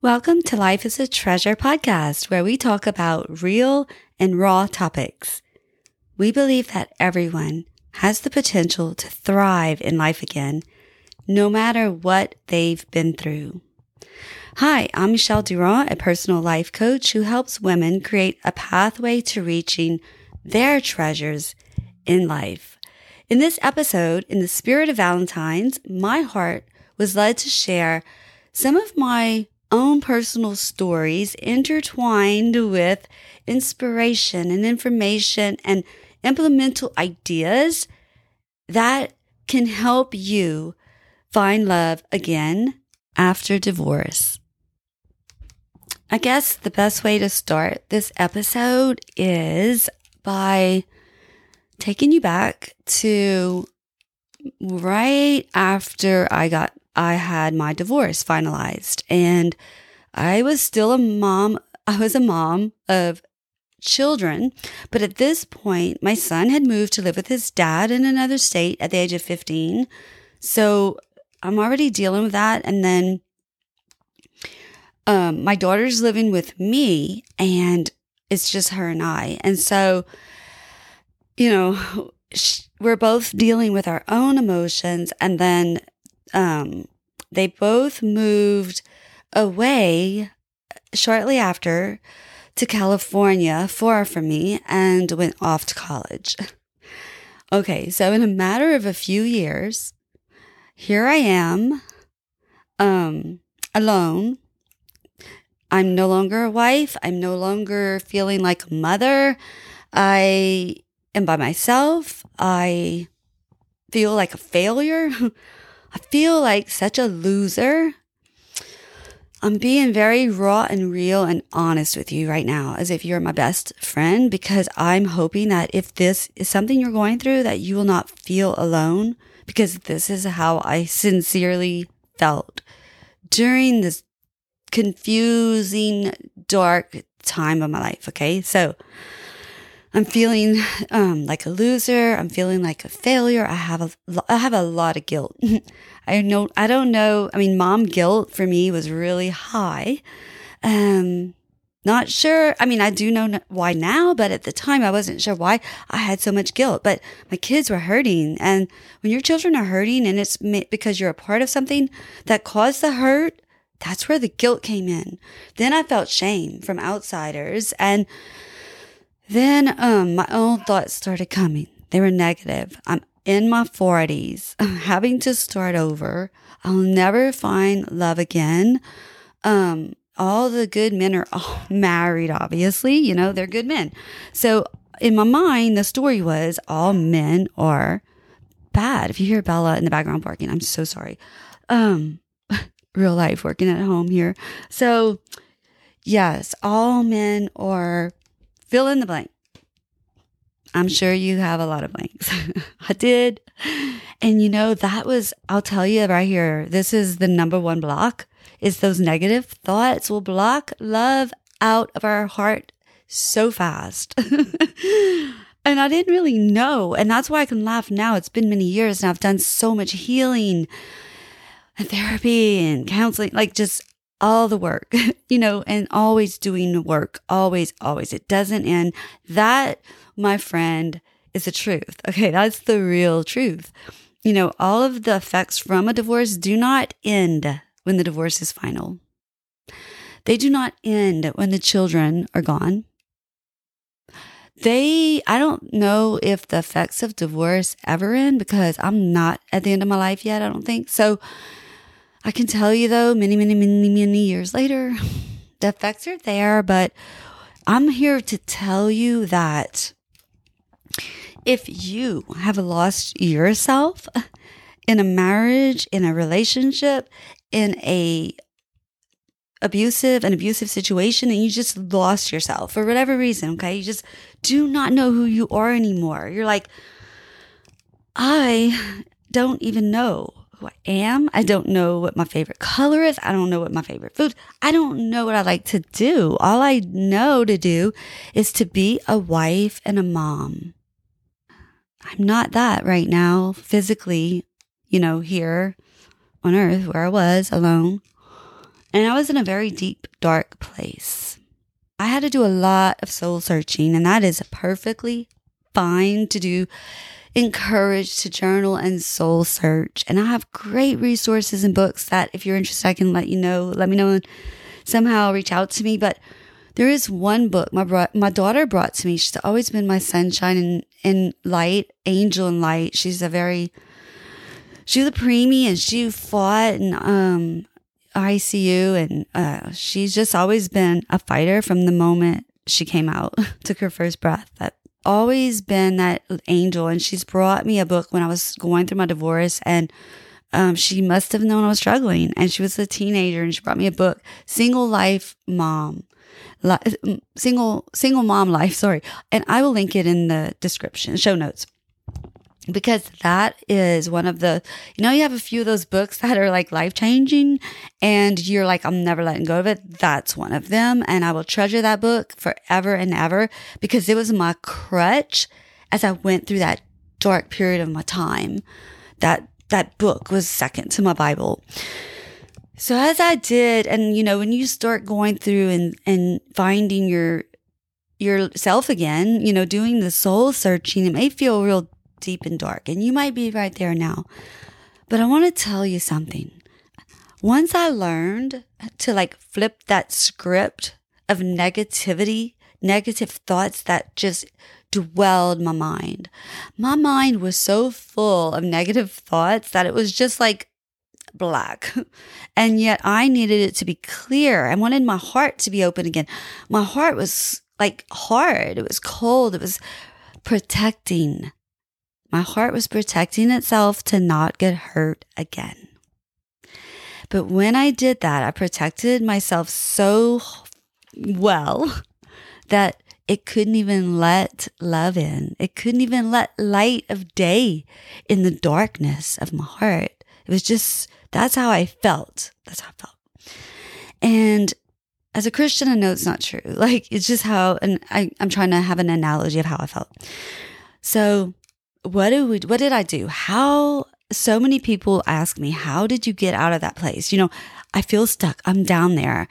Welcome to Life is a Treasure podcast, where we talk about real and raw topics. We believe that everyone has the potential to thrive in life again, no matter what they've been through. Hi, I'm Michelle Durand, a personal life coach who helps women create a pathway to reaching their treasures in life. In this episode, in the spirit of Valentine's, my heart was led to share some of my own personal stories intertwined with inspiration and information and implemental ideas that can help you find love again after divorce. I guess the best way to start this episode is by taking you back to right after I got I had my divorce finalized and I was still a mom. I was a mom of children. But at this point, my son had moved to live with his dad in another state at the age of 15. So I'm already dealing with that. And then um, my daughter's living with me, and it's just her and I. And so, you know, we're both dealing with our own emotions. And then um, they both moved away shortly after to California, far from me, and went off to college. Okay, so in a matter of a few years, here I am, um, alone. I'm no longer a wife. I'm no longer feeling like a mother. I am by myself. I feel like a failure. I feel like such a loser. I'm being very raw and real and honest with you right now, as if you're my best friend, because I'm hoping that if this is something you're going through, that you will not feel alone, because this is how I sincerely felt during this confusing, dark time of my life. Okay. So I'm feeling um, like a loser. I'm feeling like a failure. I have a, I have a lot of guilt. I know, I don't know. I mean, mom guilt for me was really high. Um, not sure. I mean, I do know why now, but at the time I wasn't sure why I had so much guilt. But my kids were hurting. And when your children are hurting and it's because you're a part of something that caused the hurt, that's where the guilt came in. Then I felt shame from outsiders and then um, my own thoughts started coming. They were negative. I'm in my 40s. I'm having to start over. I'll never find love again. Um, all the good men are all married, obviously. You know, they're good men. So in my mind, the story was all men are bad. If you hear Bella in the background barking, I'm so sorry. Um, real life working at home here. So, yes, all men are fill in the blank. I'm sure you have a lot of blanks. I did. And you know, that was, I'll tell you right here, this is the number one block is those negative thoughts will block love out of our heart so fast. and I didn't really know. And that's why I can laugh now. It's been many years and I've done so much healing and therapy and counseling, like just all the work, you know, and always doing the work, always, always. It doesn't end. That, my friend, is the truth. Okay. That's the real truth. You know, all of the effects from a divorce do not end when the divorce is final. They do not end when the children are gone. They, I don't know if the effects of divorce ever end because I'm not at the end of my life yet. I don't think so. I can tell you though, many, many, many, many years later, the effects are there, but I'm here to tell you that if you have lost yourself in a marriage, in a relationship, in a abusive an abusive situation and you just lost yourself for whatever reason okay? You just do not know who you are anymore. You're like i don't even know who I am. I don't know what my favorite color is. I don't know what my favorite food. I don't know what I like to do. All I know to do is to be a wife and a mom. I'm not that right now, physically, you know, here on earth where I was alone. And I was in a very deep, dark place. I had to do a lot of soul searching, and that is perfectly fine to do. Encouraged to journal and soul search. And I have great resources and books that if you're interested, I can let you know, let me know and somehow reach out to me. But there is one book my bro- my daughter brought to me. She's always been my sunshine and, and light, angel and light. She's a very she was a preemie and she fought in um, ICU and uh, she's just always been a fighter from the moment she came out, took her first breath. That always been that angel and she's brought me a book when I was going through my divorce and um, she must have known I was struggling and she was a teenager and she brought me a book, Single Life Mom. Single single mom life sorry and i will link it in the description show notes because that is one of the you know you have a few of those books that are like life changing and you're like i'm never letting go of it. That's one of them and i will treasure that book forever and ever because it was my crutch as i went through that dark period of my time. That that book was second to my bible. So as I did, and you know, when you start going through and, and finding your, yourself again, you know, doing the soul searching, it may feel real deep and dark and you might be right there now. But I want to tell you something. Once I learned to like flip that script of negativity, negative thoughts that just dwelled my mind. My mind was so full of negative thoughts that it was just like black. And yet I needed it to be clear. I wanted my heart to be open again. My heart was like hard. It was cold. It was protecting. My heart was protecting itself to not get hurt again. But when I did that, I protected myself so well that it couldn't even let love in. It couldn't even let light of day in the darkness of my heart. It was just that's how I felt. That's how I felt. And as a Christian, I know it's not true. Like it's just how, and I, I'm trying to have an analogy of how I felt. So what do we, what did I do? How so many people ask me, how did you get out of that place? You know, I feel stuck. I'm down there.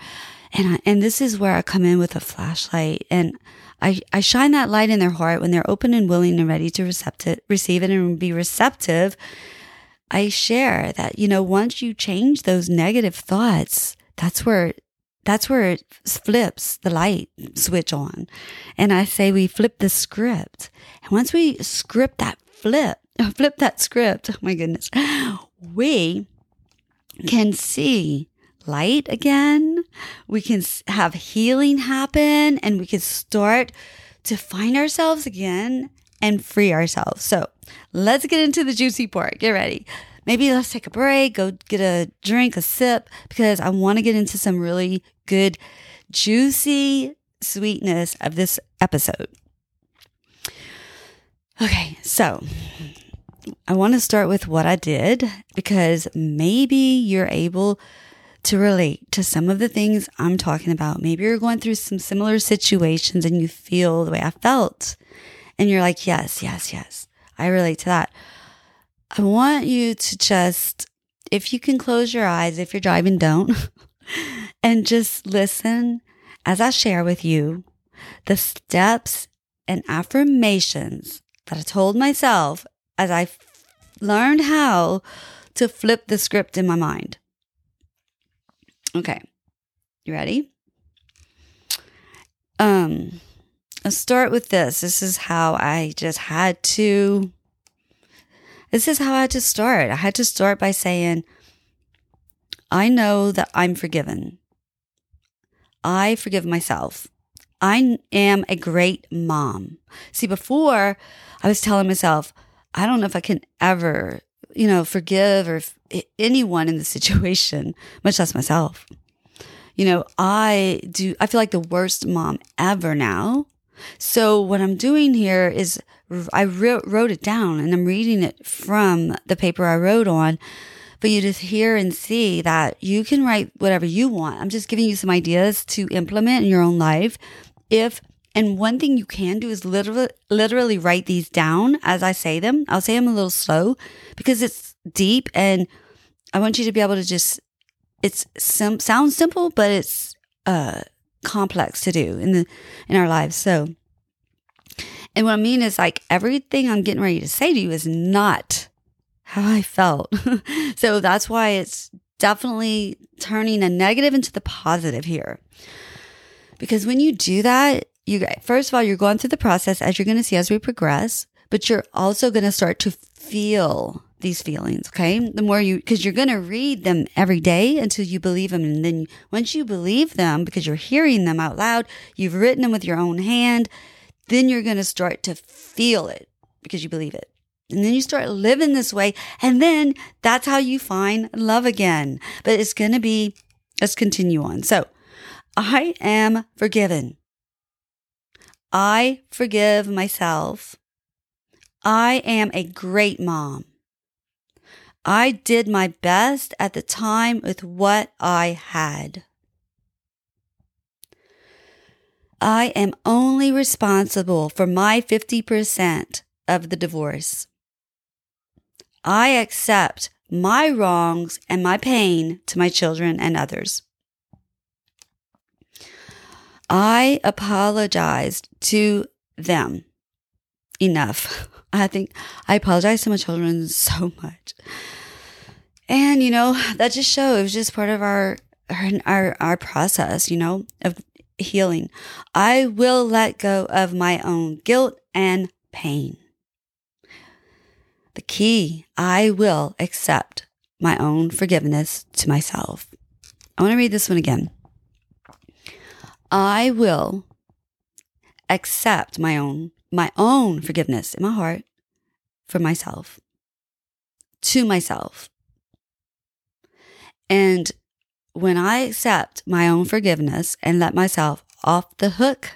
And I, and this is where I come in with a flashlight and I, I shine that light in their heart when they're open and willing and ready to receive it, receive it and be receptive I share that, you know, once you change those negative thoughts, that's where that's where it flips the light switch on. And I say we flip the script. And once we script that flip, flip that script, oh my goodness, we can see light again. We can have healing happen and we can start to find ourselves again and free ourselves. So let's get into the juicy part. Get ready. Maybe let's take a break, go get a drink, a sip, because I want to get into some really good, juicy sweetness of this episode. Okay, so I want to start with what I did because maybe you're able to relate to some of the things I'm talking about. Maybe you're going through some similar situations and you feel the way I felt and you're like, yes, yes, yes, I relate to that. I want you to just, if you can close your eyes, if you're driving, don't, and just listen as I share with you the steps and affirmations that I told myself as I f- learned how to flip the script in my mind. Okay. You ready? Um, Let's start with this. This is how I just had to. This is how I had to start. I had to start by saying, I know that I'm forgiven. I forgive myself. I am a great mom. See, before I was telling myself, I don't know if I can ever, you know, forgive or anyone in the situation, much less myself. You know, I do, I feel like the worst mom ever now. So what I'm doing here is I wrote it down and I'm reading it from the paper I wrote on but you just hear and see that you can write whatever you want. I'm just giving you some ideas to implement in your own life. If and one thing you can do is literally literally write these down as I say them. I'll say them a little slow because it's deep and I want you to be able to just it's sim- sounds simple, but it's uh, complex to do in the in our lives. So, and what I mean is like everything I'm getting ready to say to you is not how I felt. so that's why it's definitely turning a negative into the positive here. Because when you do that, you first of all, you're going through the process as you're going to see as we progress, but you're also going to start to feel these feelings. Okay. The more you, cause you're going to read them every day until you believe them. And then once you believe them, because you're hearing them out loud, you've written them with your own hand, then you're going to start to feel it because you believe it. And then you start living this way. And then that's how you find love again. But it's going to be, let's continue on. So I am forgiven. I forgive myself. I am a great mom. I did my best at the time with what I had. I am only responsible for my 50% of the divorce. I accept my wrongs and my pain to my children and others. I apologized to them enough. I think I apologize to my children so much. And, you know, that just shows, it was just part of our, our, our process, you know, of healing. I will let go of my own guilt and pain. The key, I will accept my own forgiveness to myself. I want to read this one again. I will accept my own my own forgiveness in my heart for myself to myself. And when I accept my own forgiveness and let myself off the hook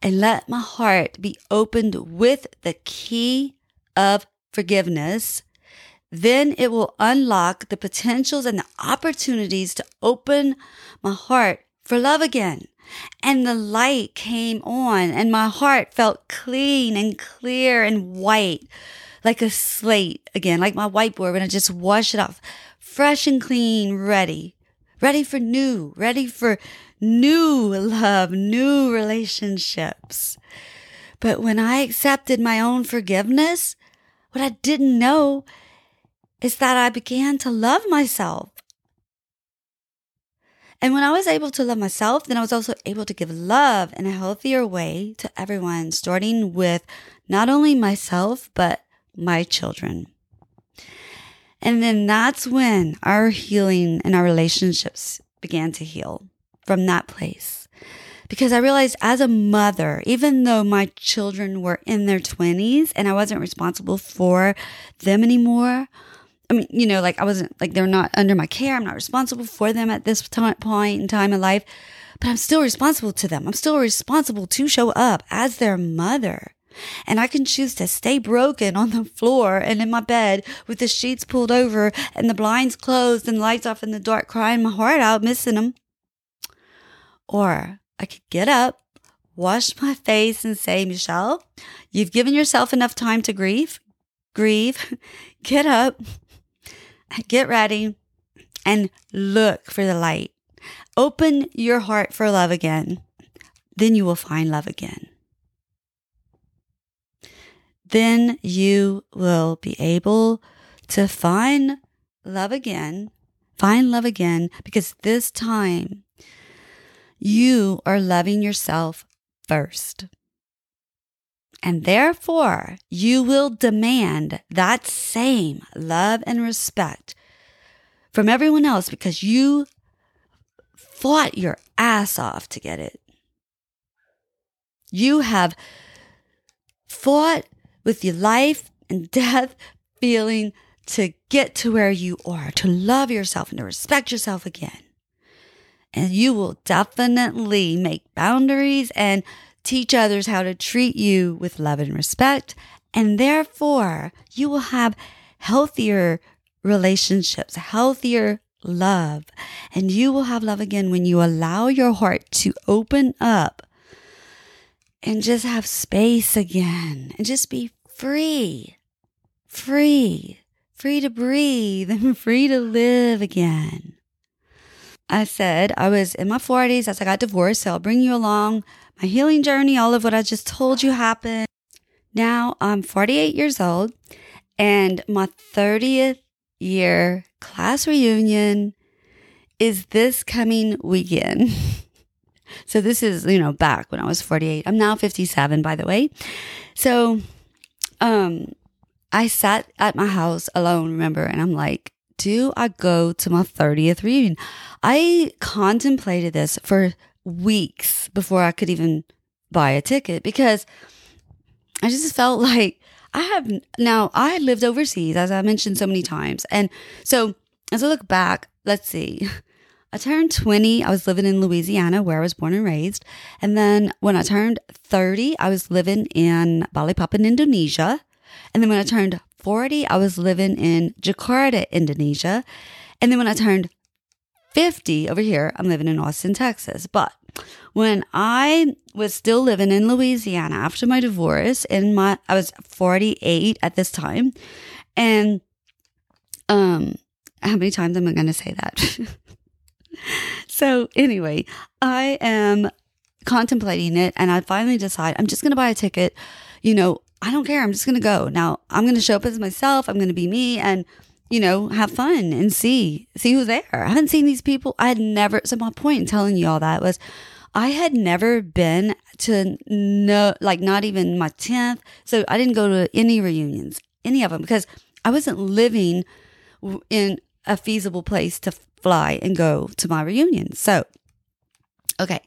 and let my heart be opened with the key of forgiveness, then it will unlock the potentials and the opportunities to open my heart for love again. And the light came on, and my heart felt clean and clear and white, like a slate again, like my whiteboard when I just wash it off, fresh and clean, ready, ready for new, ready for new love, new relationships. But when I accepted my own forgiveness, what I didn't know is that I began to love myself. And when I was able to love myself, then I was also able to give love in a healthier way to everyone, starting with not only myself, but my children. And then that's when our healing and our relationships began to heal from that place. Because I realized as a mother, even though my children were in their 20s and I wasn't responsible for them anymore, I mean, you know, like I wasn't like they're not under my care. I'm not responsible for them at this time, point in time in life, but I'm still responsible to them. I'm still responsible to show up as their mother. And I can choose to stay broken on the floor and in my bed with the sheets pulled over and the blinds closed and lights off in the dark, crying my heart out, missing them. Or I could get up, wash my face, and say, Michelle, you've given yourself enough time to grieve. Grieve. Get up, get ready, and look for the light. Open your heart for love again. Then you will find love again. Then you will be able to find love again, find love again, because this time you are loving yourself first. And therefore, you will demand that same love and respect from everyone else because you fought your ass off to get it. You have fought with your life and death feeling to get to where you are, to love yourself and to respect yourself again. And you will definitely make boundaries and teach others how to treat you with love and respect. And therefore, you will have healthier relationships, healthier love. And you will have love again when you allow your heart to open up and just have space again and just be free, free, free to breathe and free to live again. I said I was in my 40s as I got divorced. So I'll bring you along my healing journey, all of what I just told you happened. Now I'm 48 years old and my 30th year class reunion is this coming weekend. so this is, you know, back when I was 48. I'm now 57, by the way. So, um, I sat at my house alone, remember, and I'm like, do I go to my 30th reunion? I contemplated this for weeks before I could even buy a ticket because I just felt like I have now I lived overseas as I mentioned so many times. And so as I look back, let's see. I turned 20, I was living in Louisiana where I was born and raised. And then when I turned 30, I was living in Bali Balikpapan, Indonesia. And then when I turned 40, I was living in Jakarta, Indonesia. And then when I turned 50 over here, I'm living in Austin, Texas. But when I was still living in Louisiana after my divorce, and my I was 48 at this time, and um, how many times am I going to say that? so anyway, I am contemplating it, and I finally decide I'm just going to buy a ticket. You know, I don't care. I'm just going to go. Now I'm going to show up as myself. I'm going to be me, and you know, have fun and see see who's there. I haven't seen these people. I had never. So my point in telling you all that was, I had never been to no, like not even my tenth. So I didn't go to any reunions, any of them, because I wasn't living in a feasible place to fly and go to my reunion. So, okay.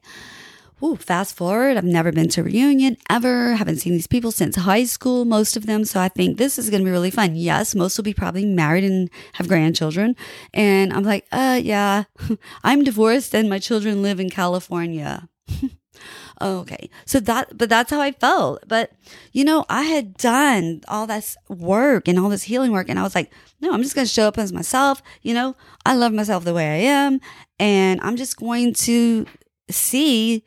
Ooh, fast forward, I've never been to a reunion ever. Haven't seen these people since high school, most of them. So I think this is going to be really fun. Yes, most will be probably married and have grandchildren. And I'm like, uh, yeah, I'm divorced and my children live in California. okay. So that, but that's how I felt. But, you know, I had done all this work and all this healing work. And I was like, no, I'm just going to show up as myself. You know, I love myself the way I am. And I'm just going to see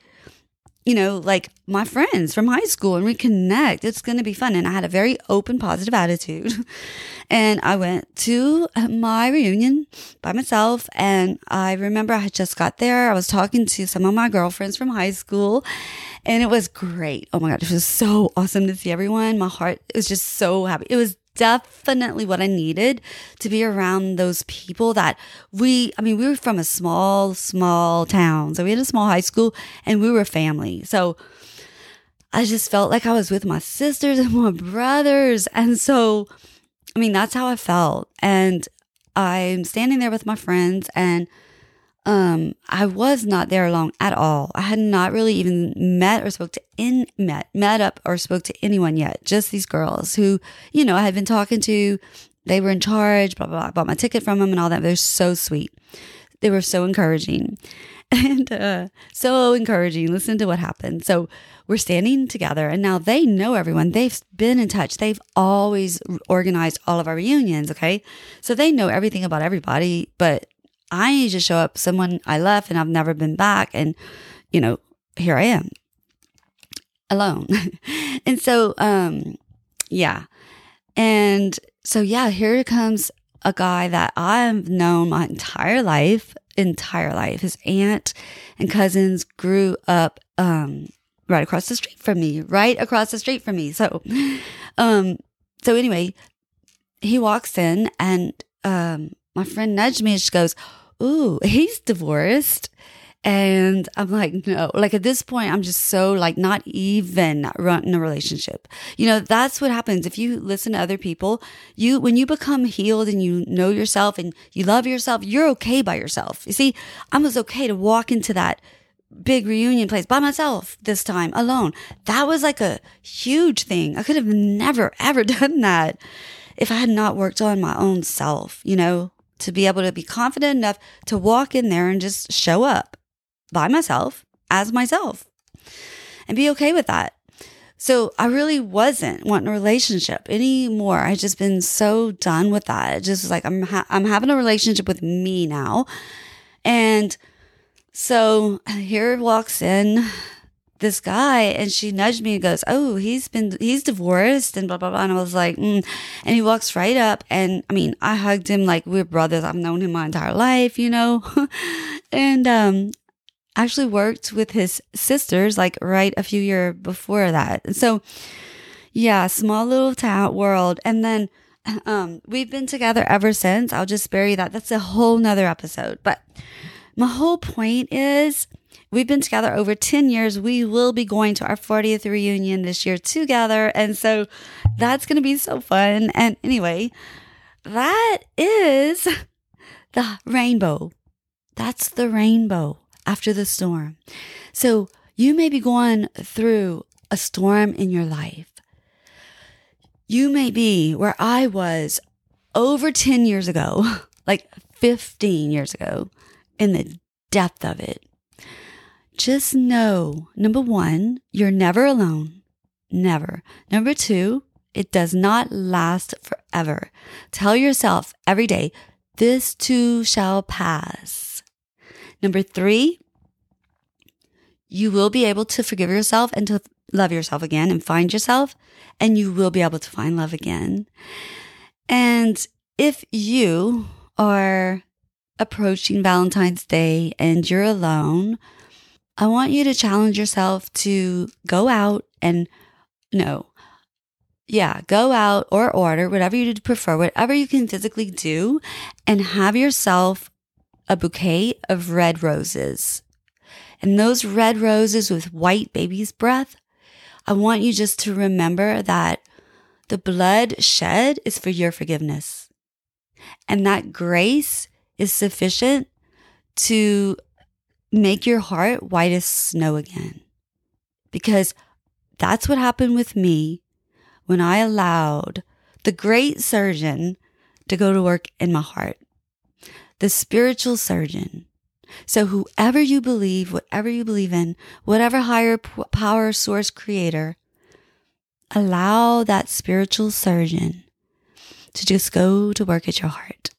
you know, like my friends from high school and reconnect. It's going to be fun. And I had a very open, positive attitude. and I went to my reunion by myself. And I remember I had just got there. I was talking to some of my girlfriends from high school and it was great. Oh my God. It was so awesome to see everyone. My heart was just so happy. It was definitely what I needed to be around those people that we, I mean, we were from a small, small town. So we had a small high school and we were family. So I just felt like I was with my sisters and my brothers. And so, I mean, that's how I felt. And I'm standing there with my friends and um, I was not there long at all. I had not really even met or spoke to in met met up or spoke to anyone yet. Just these girls who, you know, I had been talking to. They were in charge. Blah blah. blah. Bought my ticket from them and all that. They're so sweet. They were so encouraging, and uh, so encouraging. Listen to what happened. So we're standing together, and now they know everyone. They've been in touch. They've always organized all of our reunions. Okay, so they know everything about everybody, but I need to show up someone I left and I've never been back. And, you know, here I am alone. and so, um, yeah. And so, yeah, here comes a guy that I've known my entire life, entire life. His aunt and cousins grew up, um, right across the street from me, right across the street from me. So, um, so anyway, he walks in and, um, my friend nudged me and she goes, ooh, he's divorced. And I'm like, no, like at this point, I'm just so like not even running a relationship. You know, that's what happens. If you listen to other people, you, when you become healed and you know yourself and you love yourself, you're okay by yourself. You see, I was okay to walk into that big reunion place by myself this time alone. That was like a huge thing. I could have never, ever done that if I had not worked on my own self, you know, to be able to be confident enough to walk in there and just show up by myself as myself and be okay with that. So I really wasn't wanting a relationship anymore. I just been so done with that. It just was like I'm ha- I'm having a relationship with me now. And so here walks in this guy and she nudged me and goes, Oh, he's been, he's divorced and blah, blah, blah. And I was like, mm. and he walks right up. And I mean, I hugged him like we're brothers. I've known him my entire life, you know? and um, actually worked with his sisters like right a few year before that. So, yeah, small little town world. And then um, we've been together ever since. I'll just bury that. That's a whole nother episode. But my whole point is we've been together over 10 years. We will be going to our 40th reunion this year together. And so that's going to be so fun. And anyway, that is the rainbow. That's the rainbow after the storm. So you may be going through a storm in your life. You may be where I was over 10 years ago, like 15 years ago, in the depth of it. Just know number one, you're never alone. Never. Number two, it does not last forever. Tell yourself every day, this too shall pass. Number three, you will be able to forgive yourself and to love yourself again and find yourself, and you will be able to find love again. And if you are approaching Valentine's Day and you're alone, I want you to challenge yourself to go out and no, yeah, go out or order whatever you prefer, whatever you can physically do, and have yourself a bouquet of red roses. And those red roses with white baby's breath, I want you just to remember that the blood shed is for your forgiveness. And that grace is sufficient to make your heart white as snow again. Because that's what happened with me when I allowed the great surgeon to go to work in my heart. The spiritual surgeon. So whoever you believe, whatever you believe in, whatever higher power source creator, allow that spiritual surgeon to just go to work at your heart.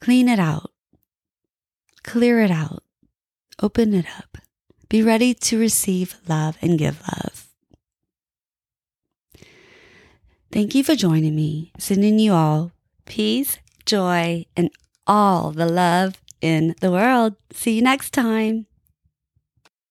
Clean it out. Clear it out. Open it up. Be ready to receive love and give love. Thank you for joining me, sending you all peace, joy, and all the love in the world. See you next time.